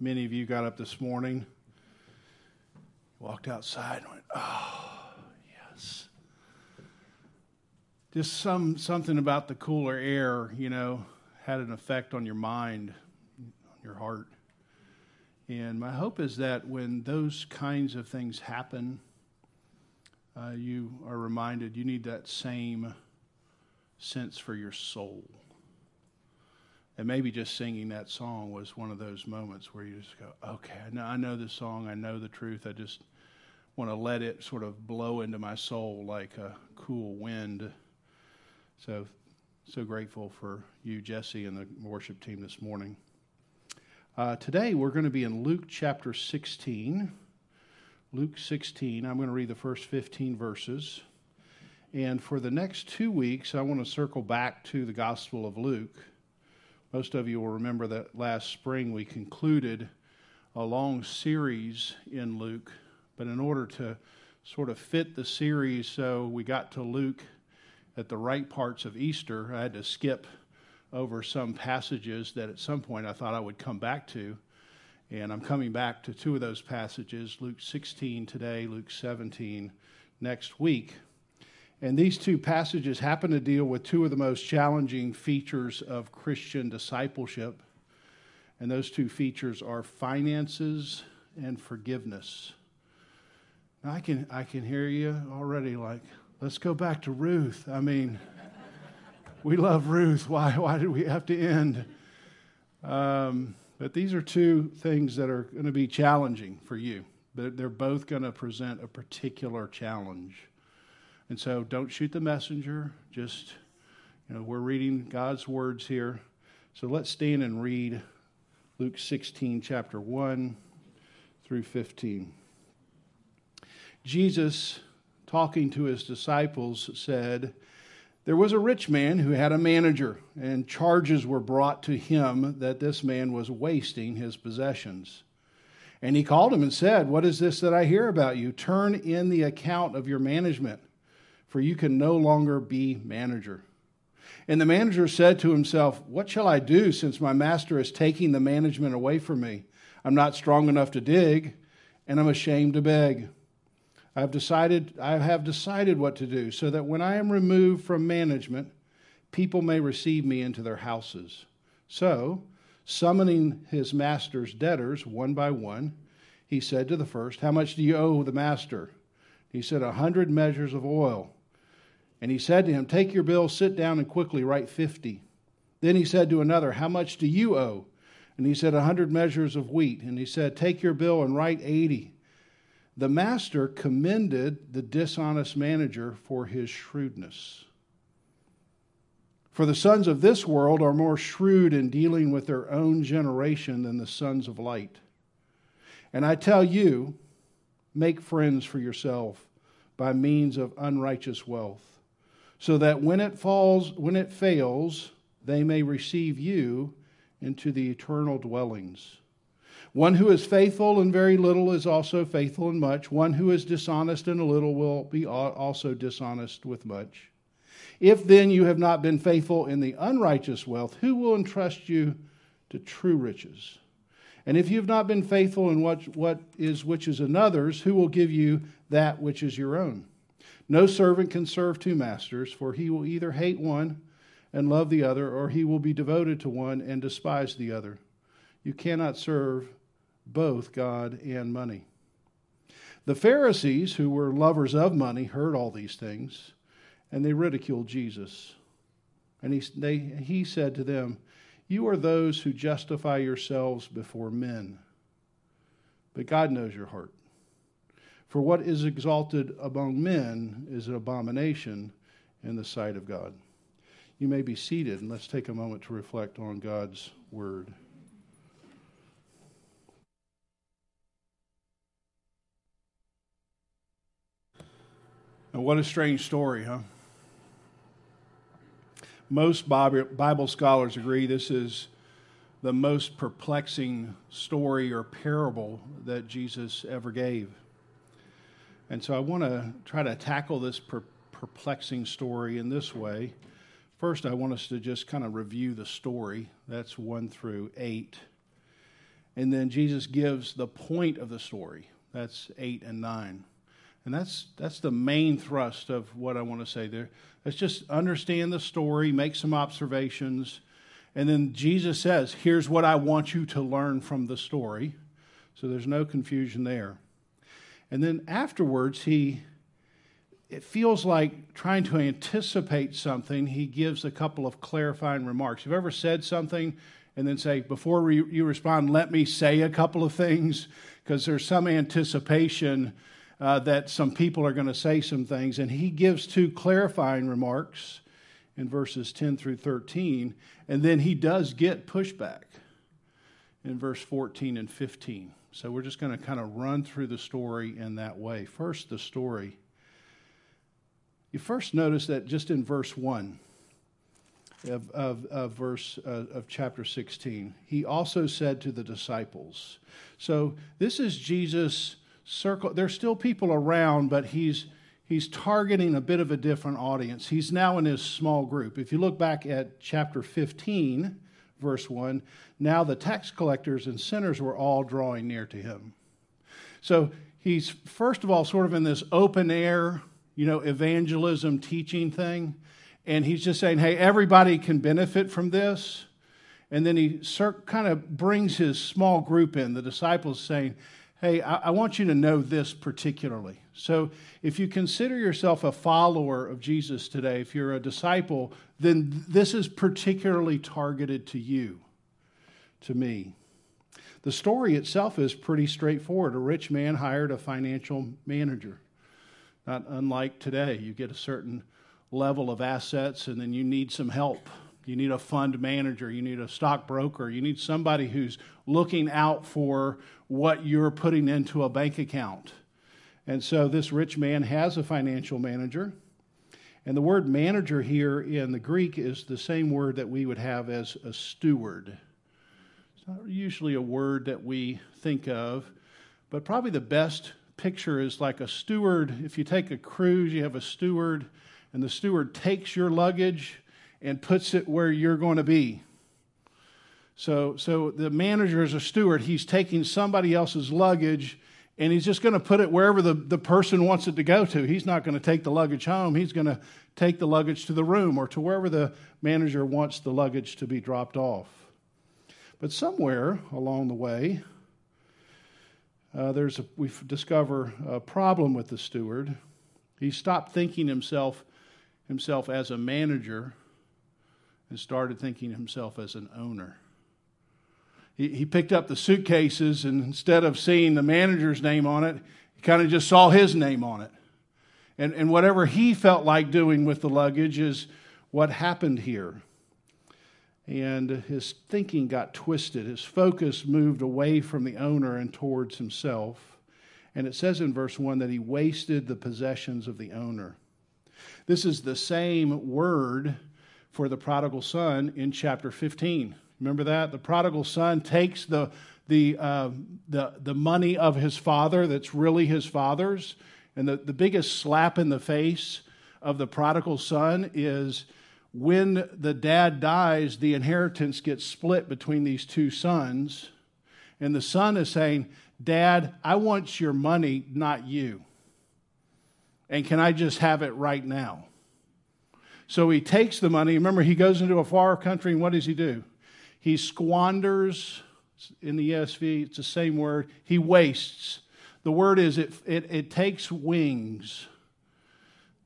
many of you got up this morning, walked outside, and went, "Oh, yes." Just some something about the cooler air, you know, had an effect on your mind, on your heart. And my hope is that when those kinds of things happen, uh, you are reminded you need that same sense for your soul. And maybe just singing that song was one of those moments where you just go, okay, I know, I know this song, I know the truth. I just want to let it sort of blow into my soul like a cool wind. So, so grateful for you, Jesse, and the worship team this morning. Uh, today we're going to be in Luke chapter 16. Luke 16. I'm going to read the first 15 verses. And for the next two weeks, I want to circle back to the Gospel of Luke. Most of you will remember that last spring we concluded a long series in Luke, but in order to sort of fit the series so we got to Luke at the right parts of Easter, I had to skip over some passages that at some point I thought I would come back to. And I'm coming back to two of those passages Luke 16 today, Luke 17 next week. And these two passages happen to deal with two of the most challenging features of Christian discipleship. And those two features are finances and forgiveness. Now, I can, I can hear you already like, let's go back to Ruth. I mean, we love Ruth. Why, why did we have to end? Um, but these are two things that are going to be challenging for you. But they're both going to present a particular challenge. And so don't shoot the messenger. Just, you know, we're reading God's words here. So let's stand and read Luke 16, chapter 1 through 15. Jesus, talking to his disciples, said, There was a rich man who had a manager, and charges were brought to him that this man was wasting his possessions. And he called him and said, What is this that I hear about you? Turn in the account of your management for you can no longer be manager. And the manager said to himself, What shall I do since my master is taking the management away from me? I'm not strong enough to dig, and I'm ashamed to beg. I've decided, I have decided what to do so that when I am removed from management, people may receive me into their houses. So, summoning his master's debtors one by one, he said to the first, How much do you owe the master? He said, A hundred measures of oil. And he said to him, Take your bill, sit down, and quickly write fifty. Then he said to another, How much do you owe? And he said, A hundred measures of wheat. And he said, Take your bill and write eighty. The master commended the dishonest manager for his shrewdness. For the sons of this world are more shrewd in dealing with their own generation than the sons of light. And I tell you, make friends for yourself by means of unrighteous wealth so that when it falls, when it fails, they may receive you into the eternal dwellings. One who is faithful in very little is also faithful in much. One who is dishonest in a little will be also dishonest with much. If then you have not been faithful in the unrighteous wealth, who will entrust you to true riches? And if you have not been faithful in what, what is which is another's, who will give you that which is your own? No servant can serve two masters, for he will either hate one and love the other, or he will be devoted to one and despise the other. You cannot serve both God and money. The Pharisees, who were lovers of money, heard all these things, and they ridiculed Jesus. And he, they, he said to them, You are those who justify yourselves before men, but God knows your heart. For what is exalted among men is an abomination in the sight of God. You may be seated, and let's take a moment to reflect on God's word. And what a strange story, huh? Most Bible scholars agree this is the most perplexing story or parable that Jesus ever gave. And so I want to try to tackle this per- perplexing story in this way. First, I want us to just kind of review the story. That's 1 through 8. And then Jesus gives the point of the story. That's 8 and 9. And that's, that's the main thrust of what I want to say there. Let's just understand the story, make some observations, and then Jesus says, Here's what I want you to learn from the story. So there's no confusion there. And then afterwards, he, it feels like trying to anticipate something, he gives a couple of clarifying remarks. You've ever said something and then say, Before you respond, let me say a couple of things? Because there's some anticipation uh, that some people are going to say some things. And he gives two clarifying remarks in verses 10 through 13. And then he does get pushback in verse 14 and 15. So we're just going to kind of run through the story in that way. First, the story. You first notice that just in verse 1 of, of, of verse uh, of chapter 16, he also said to the disciples. So this is Jesus circle. There's still people around, but he's he's targeting a bit of a different audience. He's now in his small group. If you look back at chapter 15, verse 1, now the tax collectors and sinners were all drawing near to him. So he's first of all sort of in this open air, you know, evangelism teaching thing. And he's just saying, hey, everybody can benefit from this. And then he kind of brings his small group in, the disciples saying, hey, I, I, want you to know this particularly. So, if you consider yourself a follower of Jesus today, if you're a disciple, then this is particularly targeted to you, to me. The story itself is pretty straightforward. A rich man hired a financial manager. Not unlike today, you get a certain level of assets and then you need some help you need a fund manager. You need a stockbroker. You need somebody who's looking out for what you're putting into a bank account. And so this rich man has a financial manager. And the word manager here in the Greek is the same word that we would have as a steward. It's not usually a word that we think of, but probably the best picture is like a steward. If you take a cruise, you have a steward, and the steward takes your luggage and puts it where you're going to be. So, so the manager is a steward. He's taking somebody else's luggage and he's just going to put it wherever the, the person wants it to go to. He's not going to take the luggage home. He's going to take the luggage to the room or to wherever the manager wants the luggage to be dropped off. But somewhere along the way, uh, there's a, we discover a problem with the steward. He stopped thinking himself himself as a manager and started thinking himself as an owner. He, he picked up the suitcases, and instead of seeing the manager's name on it, he kind of just saw his name on it. And, and whatever he felt like doing with the luggage is what happened here. And his thinking got twisted. His focus moved away from the owner and towards himself. And it says in verse 1 that he wasted the possessions of the owner. This is the same word for the prodigal son in chapter 15. Remember that? The prodigal son takes the, the, uh, the, the money of his father that's really his father's. And the, the biggest slap in the face of the prodigal son is when the dad dies, the inheritance gets split between these two sons. And the son is saying, Dad, I want your money, not you. And can I just have it right now? So he takes the money. Remember, he goes into a far country, and what does he do? He squanders, in the ESV, it's the same word. He wastes. The word is it, it, it takes wings.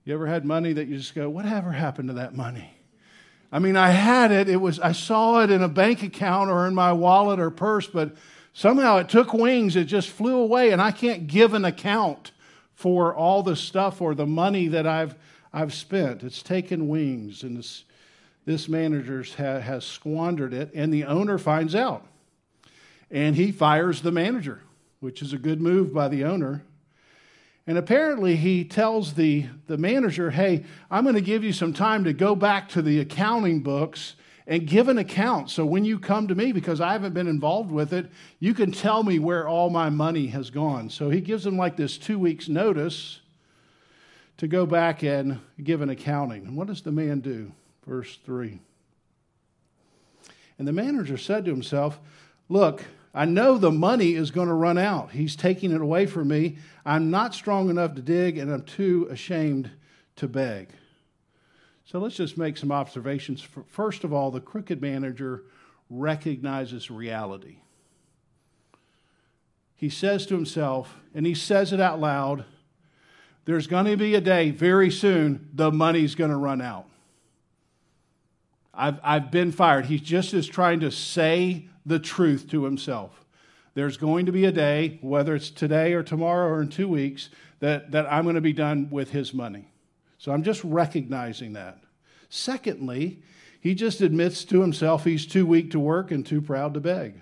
You ever had money that you just go, whatever happened to that money? I mean, I had it. It was I saw it in a bank account or in my wallet or purse, but somehow it took wings. It just flew away, and I can't give an account for all the stuff or the money that I've I've spent. It's taken wings, and this, this manager ha, has squandered it, and the owner finds out. And he fires the manager, which is a good move by the owner. And apparently, he tells the, the manager, Hey, I'm going to give you some time to go back to the accounting books and give an account. So when you come to me, because I haven't been involved with it, you can tell me where all my money has gone. So he gives him like this two weeks' notice to go back and give an accounting. And what does the man do? Verse 3. And the manager said to himself, Look, I know the money is going to run out. He's taking it away from me. I'm not strong enough to dig, and I'm too ashamed to beg. So let's just make some observations. First of all, the crooked manager recognizes reality. He says to himself, and he says it out loud there's going to be a day very soon the money's going to run out. I've, I've been fired. He just is trying to say the truth to himself. There's going to be a day, whether it's today or tomorrow or in two weeks, that, that I'm going to be done with his money. So I'm just recognizing that. Secondly, he just admits to himself he's too weak to work and too proud to beg.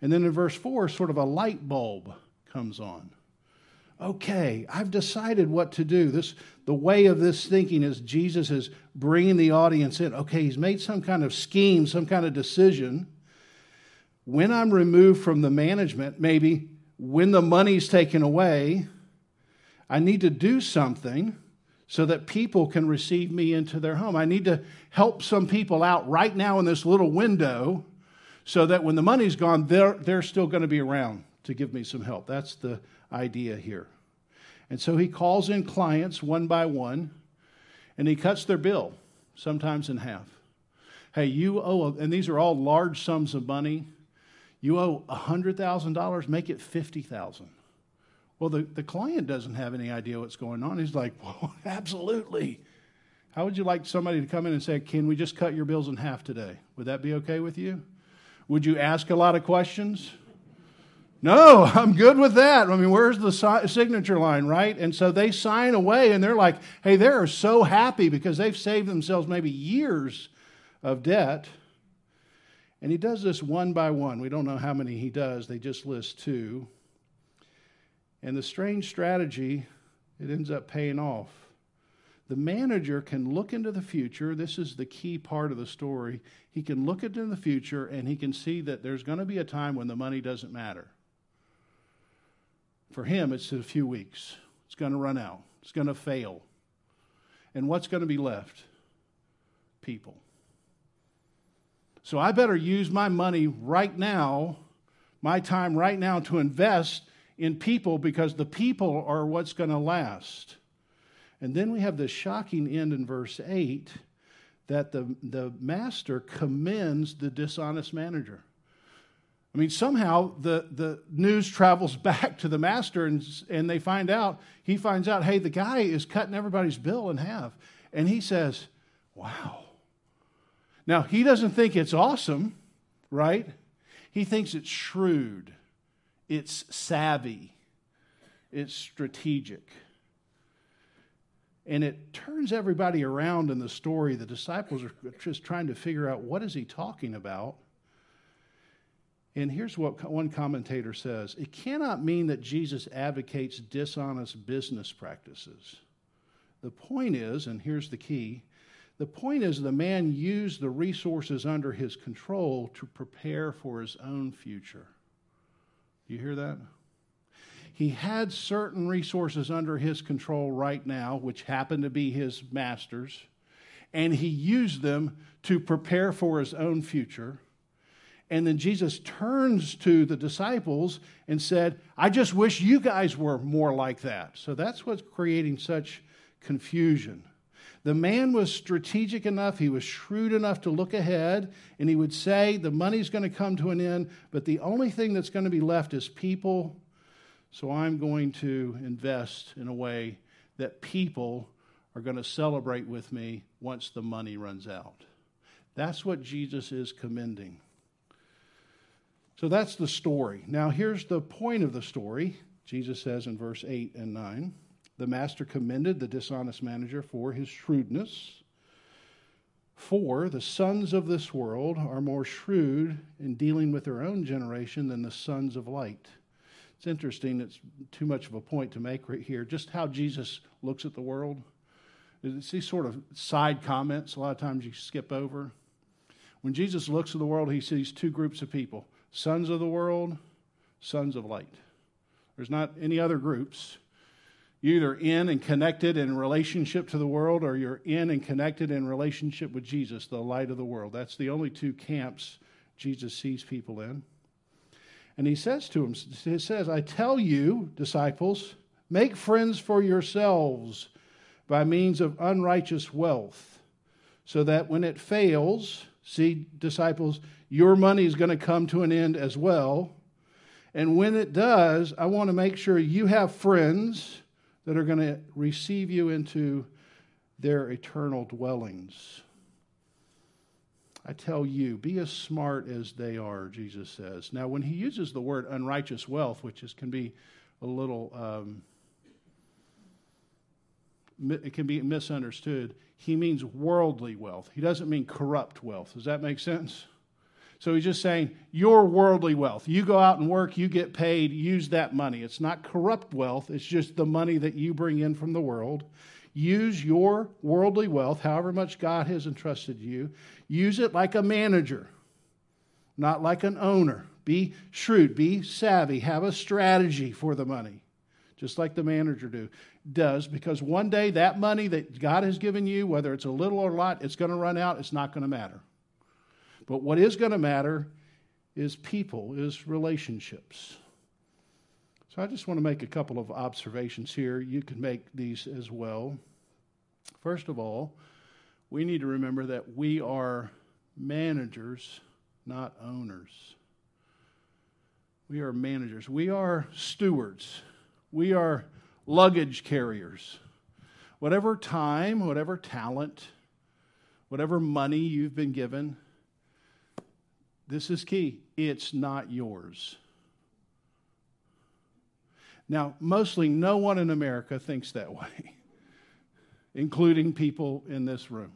And then in verse 4, sort of a light bulb comes on. Okay, I've decided what to do. This, the way of this thinking is Jesus is bringing the audience in. Okay, he's made some kind of scheme, some kind of decision. When I'm removed from the management, maybe when the money's taken away, I need to do something so that people can receive me into their home. I need to help some people out right now in this little window so that when the money's gone, they're, they're still going to be around to give me some help. That's the idea here. And so he calls in clients one by one and he cuts their bill, sometimes in half. Hey, you owe, and these are all large sums of money. You owe $100,000, make it 50000 Well, the, the client doesn't have any idea what's going on. He's like, well, absolutely. How would you like somebody to come in and say, Can we just cut your bills in half today? Would that be okay with you? Would you ask a lot of questions? No, I'm good with that. I mean, where's the signature line, right? And so they sign away and they're like, hey, they're so happy because they've saved themselves maybe years of debt. And he does this one by one. We don't know how many he does, they just list two. And the strange strategy, it ends up paying off. The manager can look into the future. This is the key part of the story. He can look into the future and he can see that there's going to be a time when the money doesn't matter. For him, it's a few weeks. It's going to run out, it's going to fail. And what's going to be left? People. So I better use my money right now, my time right now, to invest in people because the people are what's going to last. And then we have the shocking end in verse 8 that the, the master commends the dishonest manager. I mean, somehow the, the news travels back to the master and, and they find out, he finds out, hey, the guy is cutting everybody's bill in half. And he says, wow. Now, he doesn't think it's awesome, right? He thinks it's shrewd, it's savvy, it's strategic. And it turns everybody around in the story. The disciples are just trying to figure out what is he talking about. And here's what one commentator says it cannot mean that Jesus advocates dishonest business practices. The point is, and here's the key the point is the man used the resources under his control to prepare for his own future. Do You hear that? He had certain resources under his control right now, which happened to be his master's, and he used them to prepare for his own future. And then Jesus turns to the disciples and said, I just wish you guys were more like that. So that's what's creating such confusion. The man was strategic enough, he was shrewd enough to look ahead, and he would say, The money's going to come to an end, but the only thing that's going to be left is people so I'm going to invest in a way that people are going to celebrate with me once the money runs out. That's what Jesus is commending. So that's the story. Now, here's the point of the story. Jesus says in verse 8 and 9 The master commended the dishonest manager for his shrewdness. For the sons of this world are more shrewd in dealing with their own generation than the sons of light. It's interesting, it's too much of a point to make right here, just how Jesus looks at the world. It's these sort of side comments, a lot of times you skip over. When Jesus looks at the world, he sees two groups of people sons of the world, sons of light. There's not any other groups. You're either in and connected in relationship to the world, or you're in and connected in relationship with Jesus, the light of the world. That's the only two camps Jesus sees people in. And he says to him, he says, I tell you, disciples, make friends for yourselves by means of unrighteous wealth, so that when it fails, see, disciples, your money is going to come to an end as well. And when it does, I want to make sure you have friends that are going to receive you into their eternal dwellings. I tell you, be as smart as they are, Jesus says. Now, when he uses the word unrighteous wealth, which is, can be a little, um, it can be misunderstood, he means worldly wealth. He doesn't mean corrupt wealth. Does that make sense? So he's just saying, your worldly wealth. You go out and work, you get paid, use that money. It's not corrupt wealth, it's just the money that you bring in from the world. Use your worldly wealth, however much God has entrusted you, use it like a manager, not like an owner. Be shrewd, be savvy, have a strategy for the money, just like the manager do, does, because one day that money that God has given you, whether it's a little or a lot, it's going to run out, it's not going to matter. But what is going to matter is people, is relationships. So I just want to make a couple of observations here. You can make these as well. First of all, we need to remember that we are managers, not owners. We are managers. We are stewards. We are luggage carriers. Whatever time, whatever talent, whatever money you've been given, this is key. It's not yours. Now, mostly no one in America thinks that way, including people in this room.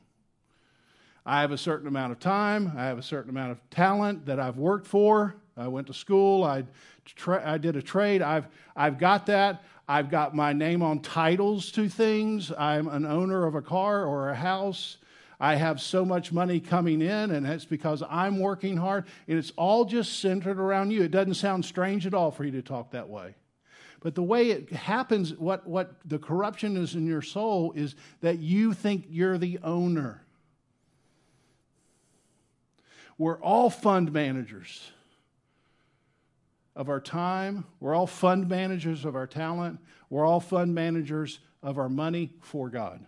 I have a certain amount of time, I have a certain amount of talent that I've worked for. I went to school, I, tra- I did a trade, I've, I've got that. I've got my name on titles to things. I'm an owner of a car or a house. I have so much money coming in, and it's because I'm working hard. And it's all just centered around you. It doesn't sound strange at all for you to talk that way. But the way it happens, what, what the corruption is in your soul, is that you think you're the owner. We're all fund managers of our time. We're all fund managers of our talent. We're all fund managers of our money for God.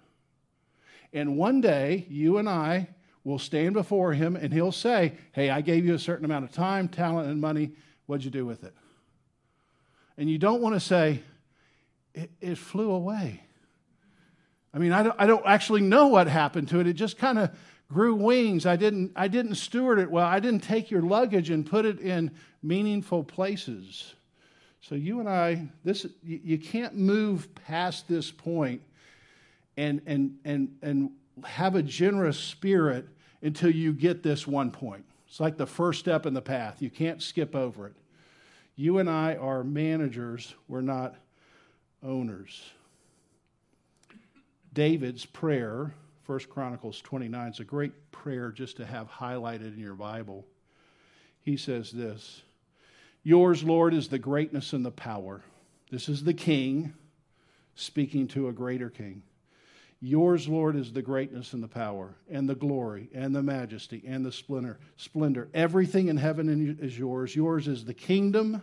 And one day, you and I will stand before Him and He'll say, Hey, I gave you a certain amount of time, talent, and money. What'd you do with it? And you don't want to say, it, it flew away. I mean, I don't, I don't actually know what happened to it. It just kind of grew wings. I didn't, I didn't steward it well. I didn't take your luggage and put it in meaningful places. So you and I, this you, you can't move past this point and and and and have a generous spirit until you get this one point. It's like the first step in the path. You can't skip over it. You and I are managers, we're not owners. David's prayer, 1 Chronicles 29, is a great prayer just to have highlighted in your Bible. He says this Yours, Lord, is the greatness and the power. This is the king speaking to a greater king. Yours, Lord, is the greatness and the power, and the glory, and the majesty, and the splendor. Splendor. Everything in heaven is yours. Yours is the kingdom.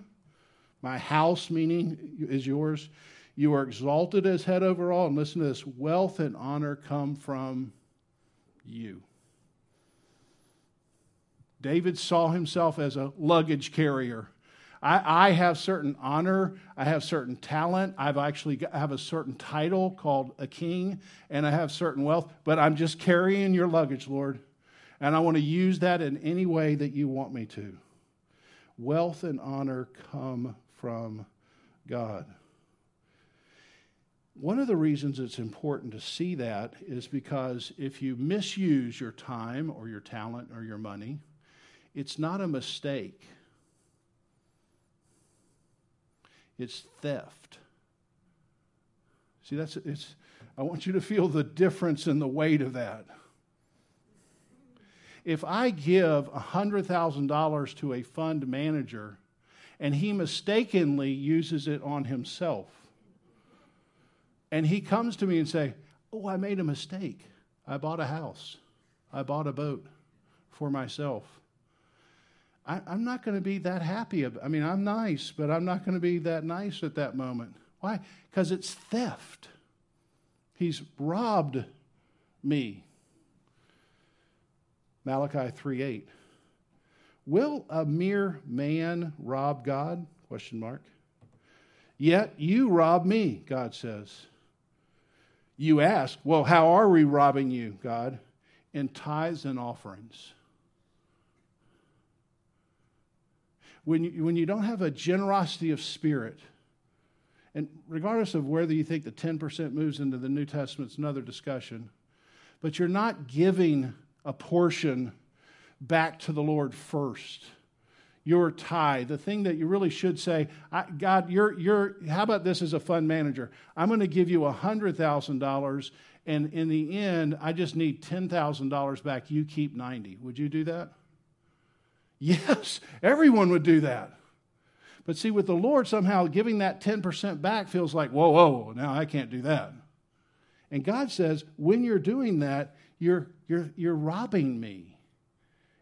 My house, meaning, is yours. You are exalted as head over all. And listen to this wealth and honor come from you. David saw himself as a luggage carrier I, I have certain honor, I have certain talent, I've actually got, have a certain title called a king, and I have certain wealth, but I'm just carrying your luggage, Lord. And I want to use that in any way that you want me to. Wealth and honor come from God. One of the reasons it's important to see that is because if you misuse your time or your talent or your money, it's not a mistake it's theft. See, that's it's I want you to feel the difference in the weight of that. If I give $100,000 to a fund manager and he mistakenly uses it on himself, and he comes to me and say, "Oh, I made a mistake. I bought a house. I bought a boat for myself." I, am not going to be that happy. I mean, I'm nice, but I'm not going to be that nice at that moment. Why? Because it's theft. He's robbed me. Malachi 3 8. Will a mere man rob God? Question mark. Yet you rob me, God says. You ask, well, how are we robbing you, God? In tithes and offerings. When you, when you don't have a generosity of spirit, and regardless of whether you think the 10% moves into the New Testament, it's another discussion, but you're not giving a portion back to the Lord first. Your tithe, the thing that you really should say, God, you're, you're, how about this as a fund manager? I'm going to give you $100,000, and in the end, I just need $10,000 back. You keep 90. Would you do that? Yes, everyone would do that. But see, with the Lord, somehow giving that 10% back feels like, whoa, whoa, now I can't do that. And God says, when you're doing that, you're, you're, you're robbing me.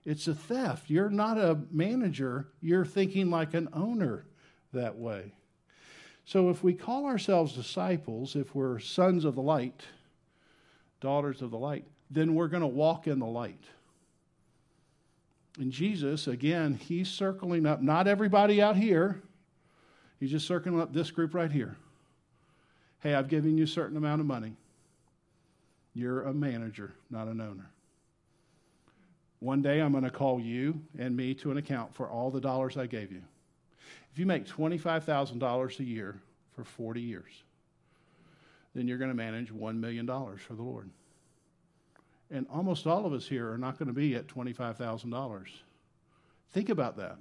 It's a theft. You're not a manager, you're thinking like an owner that way. So if we call ourselves disciples, if we're sons of the light, daughters of the light, then we're going to walk in the light. And Jesus, again, he's circling up not everybody out here, he's just circling up this group right here. Hey, I've given you a certain amount of money. You're a manager, not an owner. One day I'm going to call you and me to an account for all the dollars I gave you. If you make $25,000 a year for 40 years, then you're going to manage $1 million for the Lord. And almost all of us here are not going to be at $25,000. Think about that.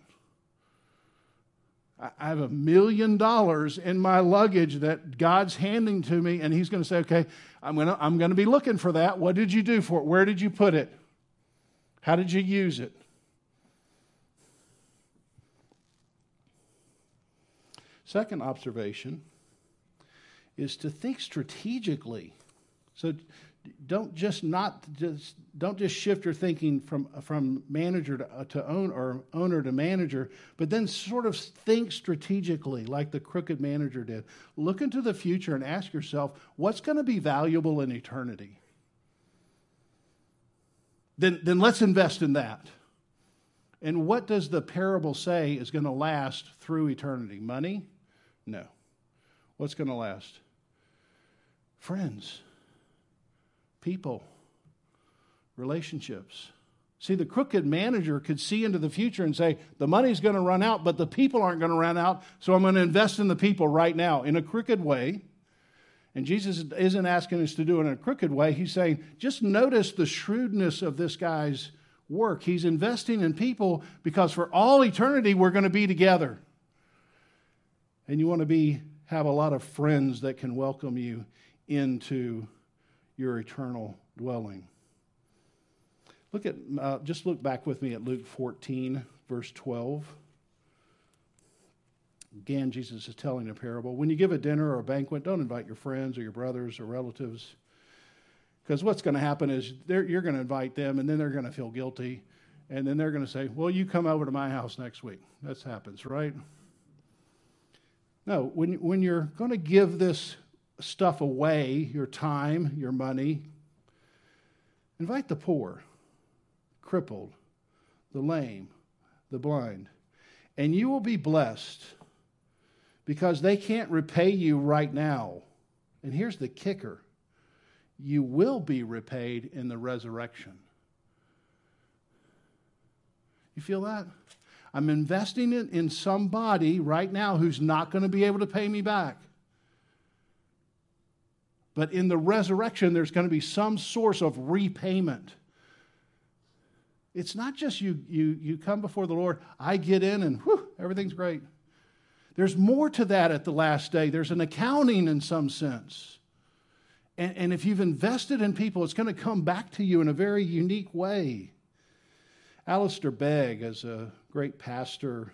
I have a million dollars in my luggage that God's handing to me, and He's going to say, Okay, I'm going to, I'm going to be looking for that. What did you do for it? Where did you put it? How did you use it? Second observation is to think strategically. So don't just not just don't just shift your thinking from from manager to, uh, to own or owner to manager, but then sort of think strategically, like the crooked manager did. Look into the future and ask yourself, what's going to be valuable in eternity? then, then let's invest in that. And what does the parable say is going to last through eternity? Money? No. What's going to last? Friends, people, relationships. See, the crooked manager could see into the future and say, the money's going to run out, but the people aren't going to run out, so I'm going to invest in the people right now in a crooked way. And Jesus isn't asking us to do it in a crooked way. He's saying, just notice the shrewdness of this guy's work. He's investing in people because for all eternity we're going to be together. And you want to be have a lot of friends that can welcome you into your eternal dwelling. Look at uh, just look back with me at Luke 14 verse 12. Again, Jesus is telling a parable. When you give a dinner or a banquet, don't invite your friends or your brothers or relatives. Because what's going to happen is you're going to invite them, and then they're going to feel guilty. And then they're going to say, Well, you come over to my house next week. That happens, right? No, when, when you're going to give this stuff away, your time, your money, invite the poor, crippled, the lame, the blind, and you will be blessed because they can't repay you right now. And here's the kicker you will be repaid in the resurrection. You feel that? I'm investing it in somebody right now who's not going to be able to pay me back. But in the resurrection, there's going to be some source of repayment. It's not just you, you, you come before the Lord, I get in and whew, everything's great. There's more to that at the last day. There's an accounting in some sense. And, and if you've invested in people, it's going to come back to you in a very unique way. Alistair Begg is a great pastor,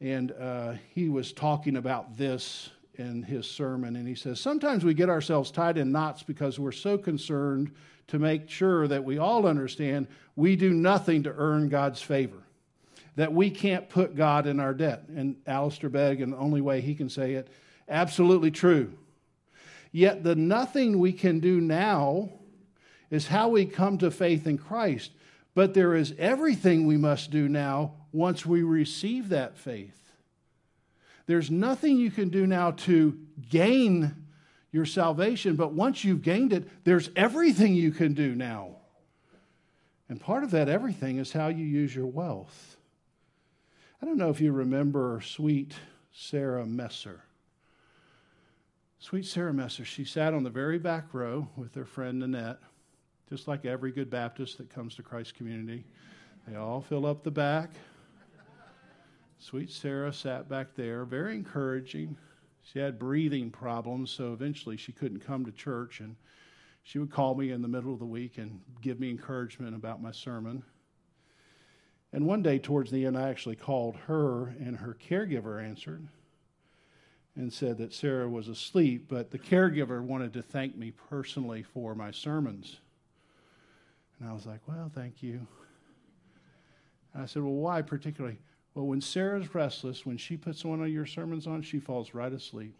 and uh, he was talking about this in his sermon. And he says, Sometimes we get ourselves tied in knots because we're so concerned to make sure that we all understand we do nothing to earn God's favor. that we can't put God in our debt. And Alistair Begg, and the only way he can say it, absolutely true. Yet the nothing we can do now is how we come to faith in Christ. But there is everything we must do now once we receive that faith. There's nothing you can do now to gain your salvation, but once you've gained it, there's everything you can do now. And part of that everything is how you use your wealth. I don't know if you remember sweet Sarah Messer. Sweet Sarah Messer, she sat on the very back row with her friend Nanette, just like every good Baptist that comes to Christ community. They all fill up the back. Sweet Sarah sat back there, very encouraging. She had breathing problems, so eventually she couldn't come to church. And she would call me in the middle of the week and give me encouragement about my sermon. And one day, towards the end, I actually called her, and her caregiver answered and said that Sarah was asleep, but the caregiver wanted to thank me personally for my sermons. And I was like, Well, thank you. And I said, Well, why particularly? Well, when Sarah's restless, when she puts one of your sermons on, she falls right asleep.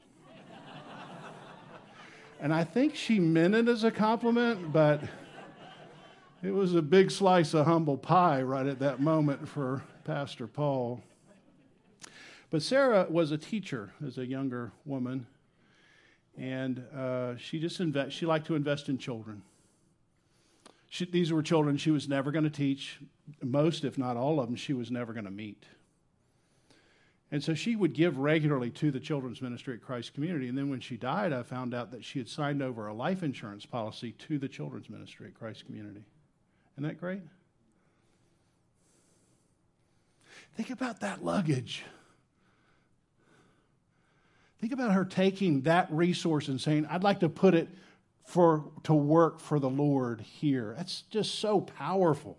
and I think she meant it as a compliment, but it was a big slice of humble pie right at that moment for Pastor Paul. But Sarah was a teacher as a younger woman, and uh, she just invest, she liked to invest in children. She, these were children she was never going to teach. Most, if not all of them, she was never going to meet. And so she would give regularly to the children's ministry at Christ Community. And then when she died, I found out that she had signed over a life insurance policy to the children's ministry at Christ Community. Isn't that great? Think about that luggage. Think about her taking that resource and saying, I'd like to put it for, to work for the Lord here. That's just so powerful.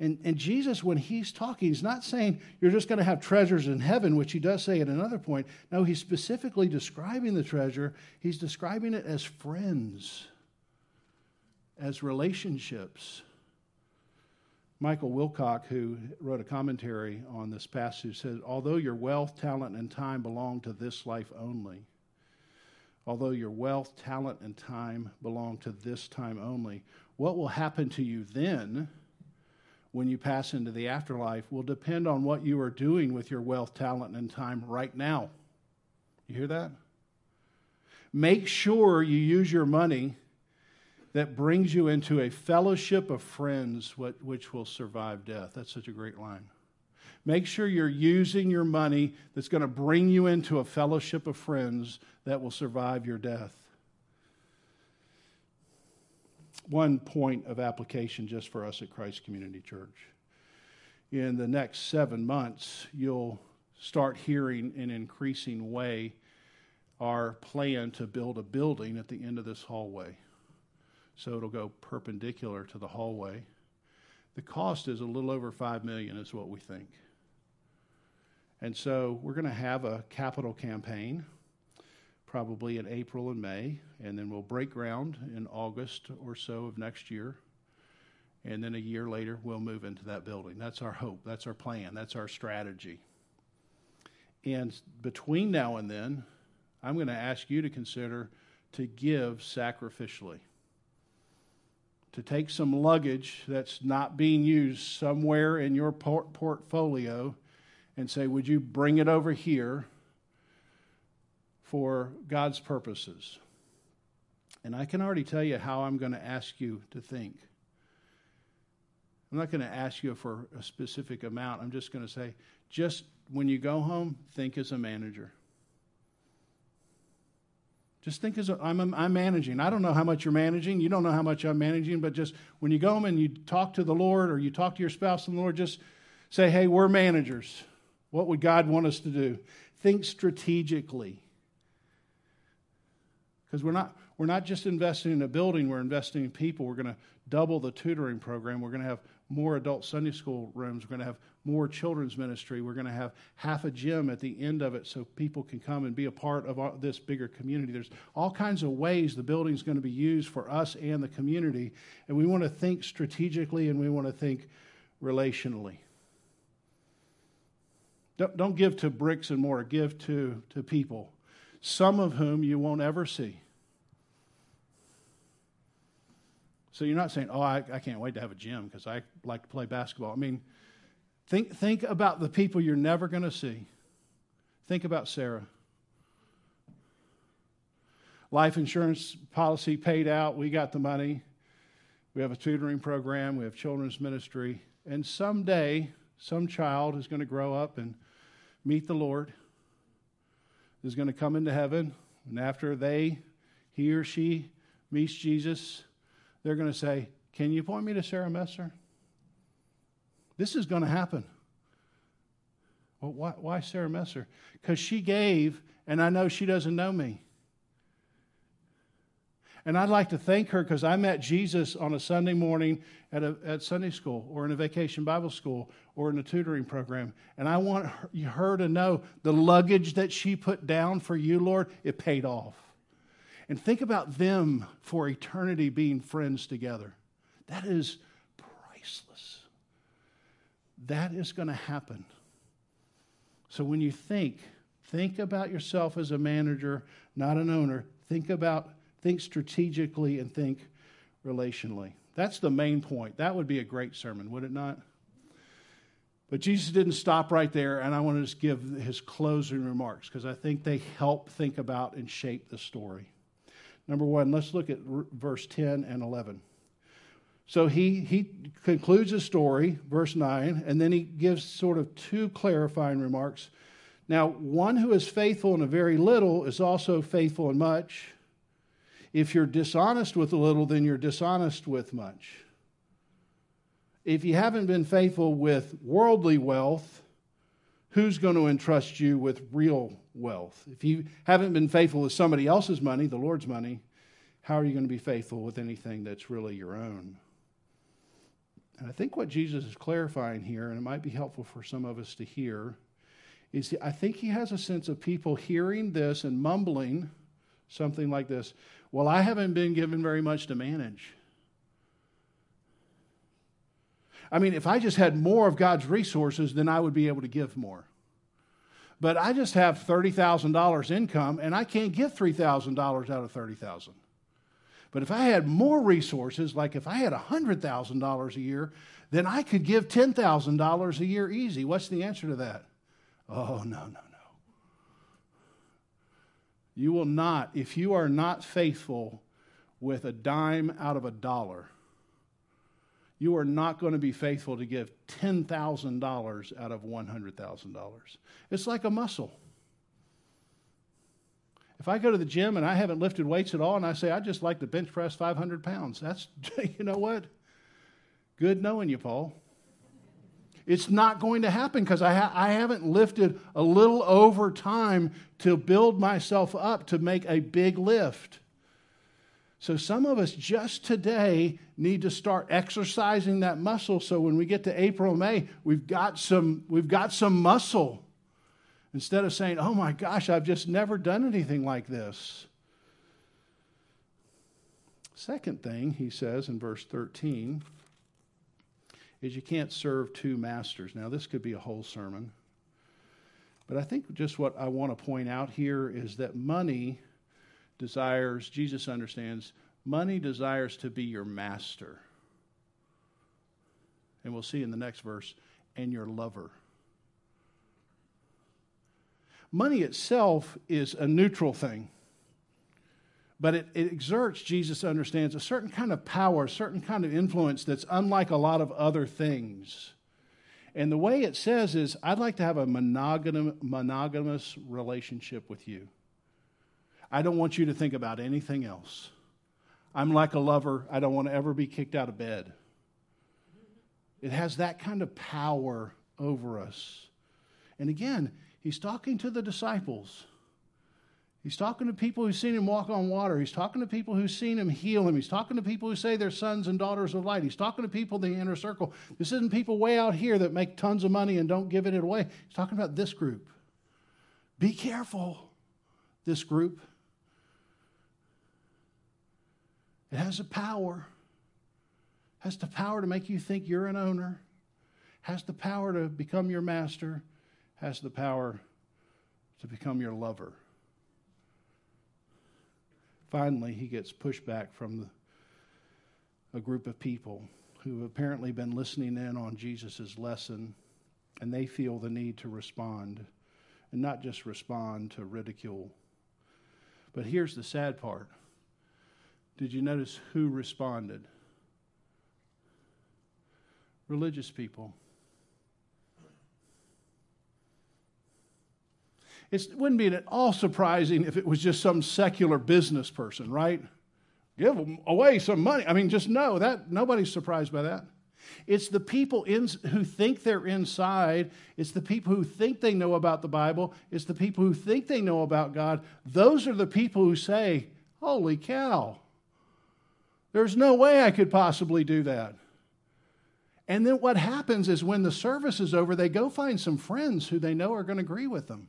And, and Jesus, when he's talking, he's not saying you're just going to have treasures in heaven, which he does say at another point. No, he's specifically describing the treasure. He's describing it as friends, as relationships. Michael Wilcock, who wrote a commentary on this passage, said, Although your wealth, talent, and time belong to this life only, although your wealth, talent, and time belong to this time only, what will happen to you then? When you pass into the afterlife will depend on what you are doing with your wealth, talent, and time right now. You hear that? Make sure you use your money that brings you into a fellowship of friends which will survive death. That's such a great line. Make sure you're using your money that's going to bring you into a fellowship of friends that will survive your death one point of application just for us at Christ Community Church. In the next seven months, you'll start hearing in increasing way our plan to build a building at the end of this hallway. So it'll go perpendicular to the hallway. The cost is a little over five million, is what we think. And so we're going to have a capital campaign probably in April and May, and then we'll break ground in August or so of next year. And then a year later, we'll move into that building. That's our hope. That's our plan. That's our strategy. And between now and then, I'm going to ask you to consider to give sacrificially. To take some luggage that's not being used somewhere in your port- portfolio and say, Would you bring it over here for God's purposes. And I can already tell you how I'm going to ask you to think. I'm not going to ask you for a specific amount. I'm just going to say, just when you go home, think as a manager. Just think as a, I'm, I'm managing. I don't know how much you're managing. You don't know how much I'm managing, but just when you go home and you talk to the Lord or you talk to your spouse and the Lord, just say, hey, we're managers. What would God want us to do? Think strategically. Because we're not, we're not just investing in a building, we're investing in people. We're going to double the tutoring program. We're going to have more adult Sunday school rooms. We're going to have more children's ministry. We're going to have half a gym at the end of it so people can come and be a part of this bigger community. There's all kinds of ways the building is going to be used for us and the community. And we want to think strategically and we want to think relationally. Don't, don't give to bricks and mortar, give to, to people, some of whom you won't ever see. So you're not saying, oh, I, I can't wait to have a gym because I like to play basketball. I mean, think, think about the people you're never going to see. Think about Sarah. Life insurance policy paid out. We got the money. We have a tutoring program. We have children's ministry. And someday, some child is going to grow up and meet the Lord, is going to come into heaven. And after they, he or she, meets Jesus, they're going to say, Can you point me to Sarah Messer? This is going to happen. Well, why, why Sarah Messer? Because she gave, and I know she doesn't know me. And I'd like to thank her because I met Jesus on a Sunday morning at, a, at Sunday school or in a vacation Bible school or in a tutoring program. And I want her, her to know the luggage that she put down for you, Lord, it paid off. And think about them for eternity being friends together. That is priceless. That is going to happen. So when you think, think about yourself as a manager, not an owner. Think about think strategically and think relationally. That's the main point. That would be a great sermon, would it not? But Jesus didn't stop right there, and I want to just give his closing remarks because I think they help think about and shape the story. Number one, let's look at verse 10 and 11. So he, he concludes his story, verse 9, and then he gives sort of two clarifying remarks. Now, one who is faithful in a very little is also faithful in much. If you're dishonest with a little, then you're dishonest with much. If you haven't been faithful with worldly wealth, who's going to entrust you with real wealth? If you haven't been faithful with somebody else's money, the Lord's money, how are you going to be faithful with anything that's really your own? And I think what Jesus is clarifying here, and it might be helpful for some of us to hear, is I think he has a sense of people hearing this and mumbling something like this Well, I haven't been given very much to manage. I mean, if I just had more of God's resources, then I would be able to give more. But I just have $30,000 income and I can't give $3,000 out of 30,000. But if I had more resources, like if I had $100,000 a year, then I could give $10,000 a year easy. What's the answer to that? Oh, no, no, no. You will not, if you are not faithful with a dime out of a dollar, you are not going to be faithful to give $10,000 out of $100,000. It's like a muscle. If I go to the gym and I haven't lifted weights at all and I say, I just like to bench press 500 pounds, that's, you know what? Good knowing you, Paul. It's not going to happen because I, ha- I haven't lifted a little over time to build myself up to make a big lift. So, some of us just today need to start exercising that muscle so when we get to April, May, we've got some, we've got some muscle. Instead of saying, oh my gosh, I've just never done anything like this. Second thing he says in verse 13 is you can't serve two masters. Now, this could be a whole sermon. But I think just what I want to point out here is that money desires, Jesus understands, money desires to be your master. And we'll see in the next verse, and your lover. Money itself is a neutral thing, but it, it, exerts, Jesus understands, a certain kind of power, a certain kind of influence that's unlike a lot of other things. And the way it says is, I'd like to have a monogam- monogamous relationship with you. I don't want you to think about anything else. I'm like a lover. I don't want to ever be kicked out of bed. It has that kind of power over us. And again, He's talking to the disciples. He's talking to people who've seen him walk on water. He's talking to people who've seen him heal him. He's talking to people who say they're sons and daughters of light. He's talking to people in the inner circle. This isn't people way out here that make tons of money and don't give it away. He's talking about this group. Be careful, this group. It has the power. Has the power to make you think you're an owner. Has the power to become your master has the power to become your lover. Finally, he gets pushback from the, a group of people who have apparently been listening in on Jesus' lesson, and they feel the need to respond, and not just respond to ridicule. But here's the sad part. Did you notice who responded? Religious people. It wouldn't be at all surprising if it was just some secular business person, right? Give away some money. I mean, just know that nobody's surprised by that. It's the people in, who think they're inside. It's the people who think they know about the Bible. It's the people who think they know about God. Those are the people who say, Holy cow, there's no way I could possibly do that. And then what happens is when the service is over, they go find some friends who they know are going to agree with them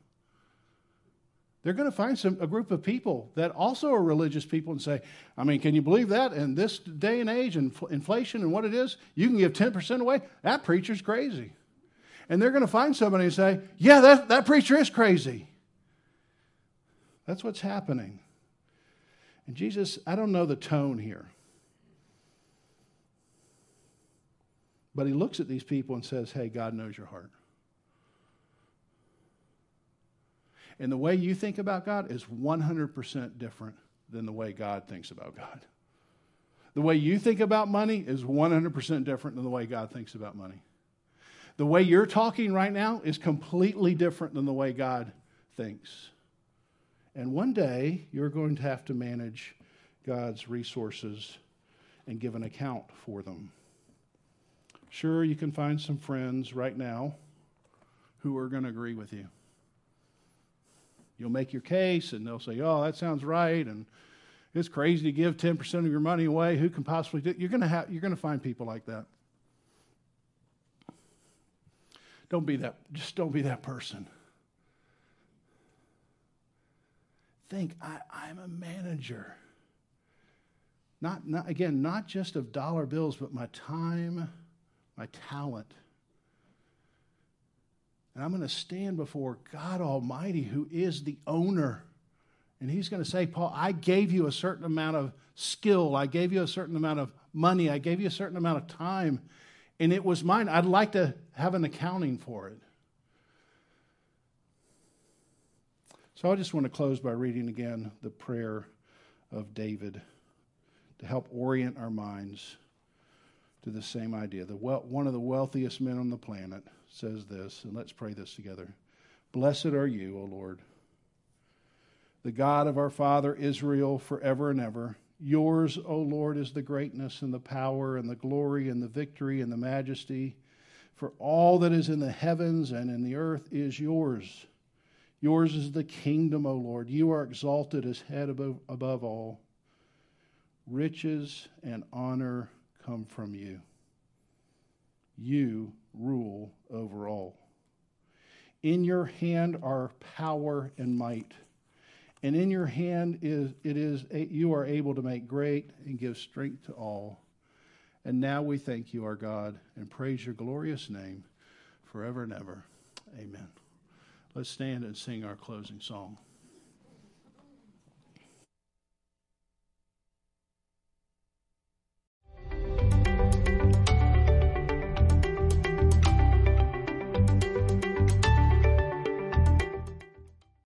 they're going to find some, a group of people that also are religious people and say, I mean, can you believe that? In this day and age and inflation and what it is, you can give 10% away? That preacher's crazy. And they're going to find somebody and say, Yeah, that, that preacher is crazy. That's what's happening. And Jesus, I don't know the tone here. But he looks at these people and says, Hey, God knows your heart. And the way you think about God is 100% different than the way God thinks about God. The way you think about money is 100% different than the way God thinks about money. The way you're talking right now is completely different than the way God thinks. And one day, you're going to have to manage God's resources and give an account for them. Sure, you can find some friends right now who are going to agree with you. You'll make your case, and they'll say, "Oh, that sounds right," and it's crazy to give ten percent of your money away. Who can possibly do? it? You're gonna have. You're gonna find people like that. Don't be that. Just don't be that person. Think, I, I'm a manager. Not, not again, not just of dollar bills, but my time, my talent and I'm going to stand before God Almighty, who is the owner. And He's going to say, Paul, I gave you a certain amount of skill. I gave you a certain amount of money. I gave you a certain amount of time. And it was mine. I'd like to have an accounting for it. So I just want to close by reading again the prayer of David to help orient our minds to the same idea. The one of the wealthiest men on the planet says this, and let's pray this together. Blessed are you, O Lord, the God of our father Israel forever and ever. Yours, O Lord, is the greatness and the power and the glory and the victory and the majesty. For all that is in the heavens and in the earth is yours. Yours is the kingdom, O Lord. You are exalted as head above, above all. Riches and honor come from you. You rule over all. In your hand are power and might. And in your hand is it is you are able to make great and give strength to all. And now we thank you, our God, and praise your glorious name forever and ever. Amen. Let's stand and sing our closing song.